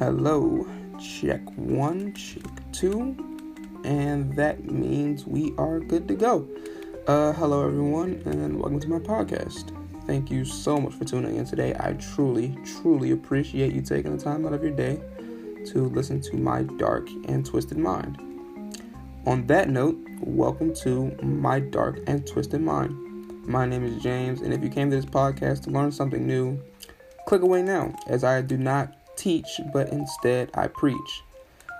Hello, check one, check two, and that means we are good to go. Uh, hello, everyone, and welcome to my podcast. Thank you so much for tuning in today. I truly, truly appreciate you taking the time out of your day to listen to my dark and twisted mind. On that note, welcome to my dark and twisted mind. My name is James, and if you came to this podcast to learn something new, click away now, as I do not teach, but instead I preach.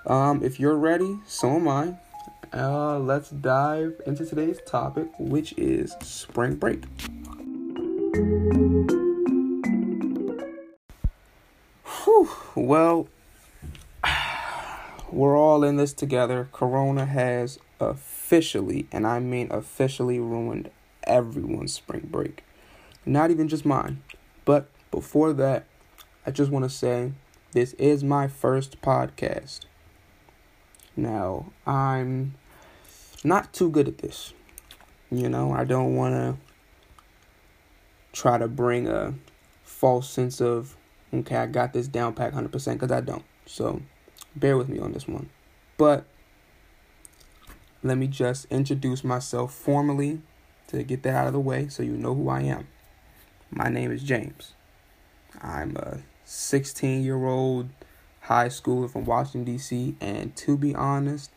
Um, if you're ready, so am I. Uh, let's dive into today's topic, which is spring break. Whew, well, we're all in this together. Corona has officially, and I mean officially, ruined everyone's spring break. Not even just mine. But before that, I just want to say this is my first podcast. Now, I'm not too good at this. You know, I don't want to try to bring a false sense of, okay, I got this down pack 100% because I don't. So, bear with me on this one. But let me just introduce myself formally to get that out of the way so you know who I am. My name is James. I'm a 16 year old high schooler from Washington, D.C., and to be honest,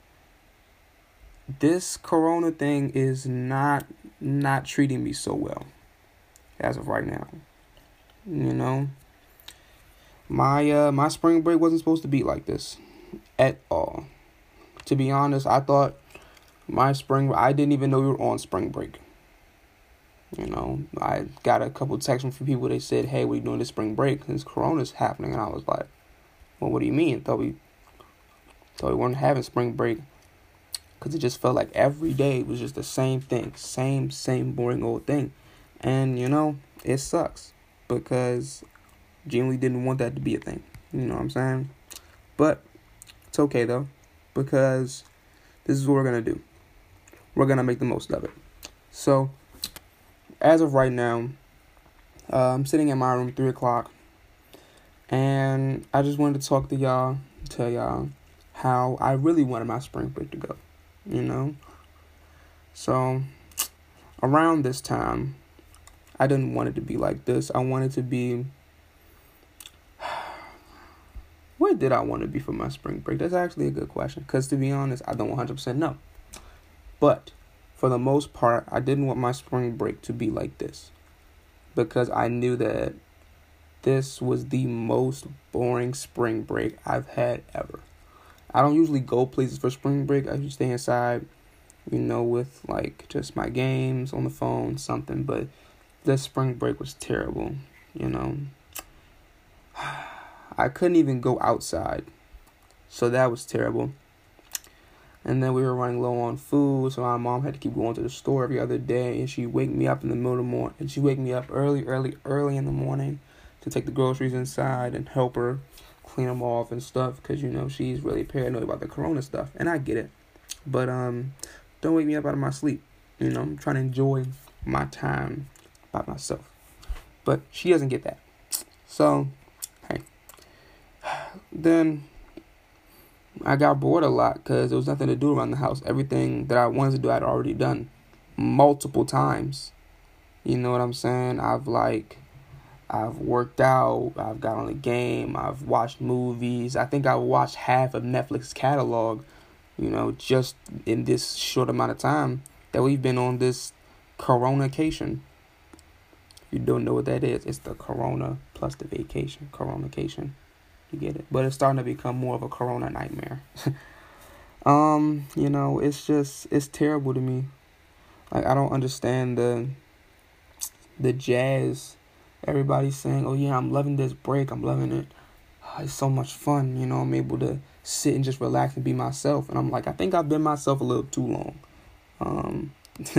this corona thing is not not treating me so well as of right now. You know, my uh my spring break wasn't supposed to be like this at all. To be honest, I thought my spring I didn't even know we were on spring break. You know, I got a couple texts from people. They said, "Hey, we doing this spring break since Corona's happening," and I was like, "Well, what do you mean?" Thought we thought we weren't having spring break because it just felt like every day was just the same thing, same same boring old thing, and you know, it sucks because genuinely didn't want that to be a thing. You know what I'm saying? But it's okay though because this is what we're gonna do. We're gonna make the most of it. So as of right now, uh, I'm sitting in my room, 3 o'clock, and I just wanted to talk to y'all, tell y'all how I really wanted my spring break to go, you know? So, around this time, I didn't want it to be like this. I wanted to be. Where did I want to be for my spring break? That's actually a good question. Because to be honest, I don't 100% know. But for the most part, I didn't want my spring break to be like this because I knew that this was the most boring spring break I've had ever. I don't usually go places for spring break. I just stay inside, you know, with like just my games on the phone, something. But this spring break was terrible, you know. I couldn't even go outside. So that was terrible. And then we were running low on food, so my mom had to keep going to the store every other day. And she wake me up in the middle of the morning. And she wake me up early, early, early in the morning to take the groceries inside and help her clean them off and stuff. Cause you know she's really paranoid about the corona stuff, and I get it. But um, don't wake me up out of my sleep. You know, I'm trying to enjoy my time by myself. But she doesn't get that. So, hey. Then I got bored a lot because there was nothing to do around the house. Everything that I wanted to do, I'd already done multiple times. You know what I'm saying? I've like, I've worked out. I've got on a game. I've watched movies. I think I watched half of Netflix catalog. You know, just in this short amount of time that we've been on this Corona-cation. you don't know what that is, it's the Corona plus the vacation. Corona-cation. You get it? But it's starting to become more of a corona nightmare. um, you know, it's just it's terrible to me. Like I don't understand the the jazz. Everybody's saying, "Oh yeah, I'm loving this break. I'm loving it. Oh, it's so much fun." You know, I'm able to sit and just relax and be myself. And I'm like, I think I've been myself a little too long. Um,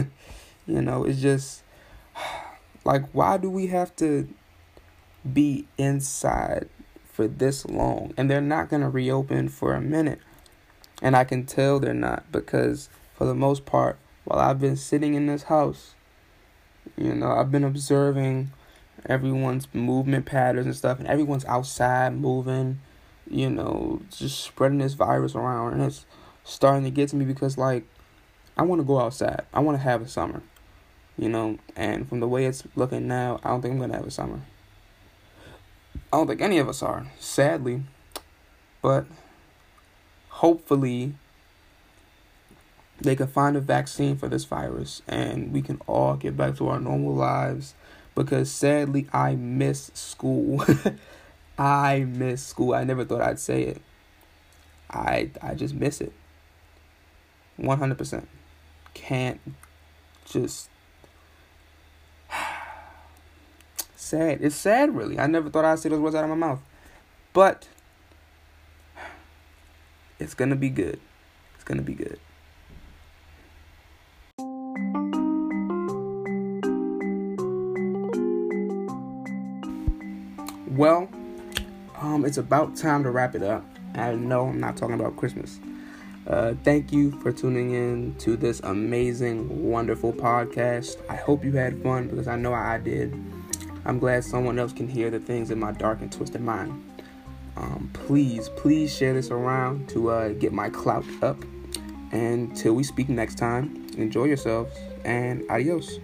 you know, it's just like, why do we have to be inside for this long and they're not going to reopen for a minute. And I can tell they're not because for the most part, while I've been sitting in this house, you know, I've been observing everyone's movement patterns and stuff and everyone's outside moving, you know, just spreading this virus around, and it's starting to get to me because like I want to go outside. I want to have a summer, you know, and from the way it's looking now, I don't think I'm gonna have a summer. I don't think any of us are, sadly, but hopefully they can find a vaccine for this virus and we can all get back to our normal lives because sadly I miss school. I miss school. I never thought I'd say it. I I just miss it. 100%. Can't just sad. It's sad really. I never thought I'd say those words out of my mouth. But it's going to be good. It's going to be good. Well, um, it's about time to wrap it up. I know I'm not talking about Christmas. Uh, thank you for tuning in to this amazing, wonderful podcast. I hope you had fun because I know I did. I'm glad someone else can hear the things in my dark and twisted mind. Um, please, please share this around to uh, get my clout up. And till we speak next time, enjoy yourselves and adios.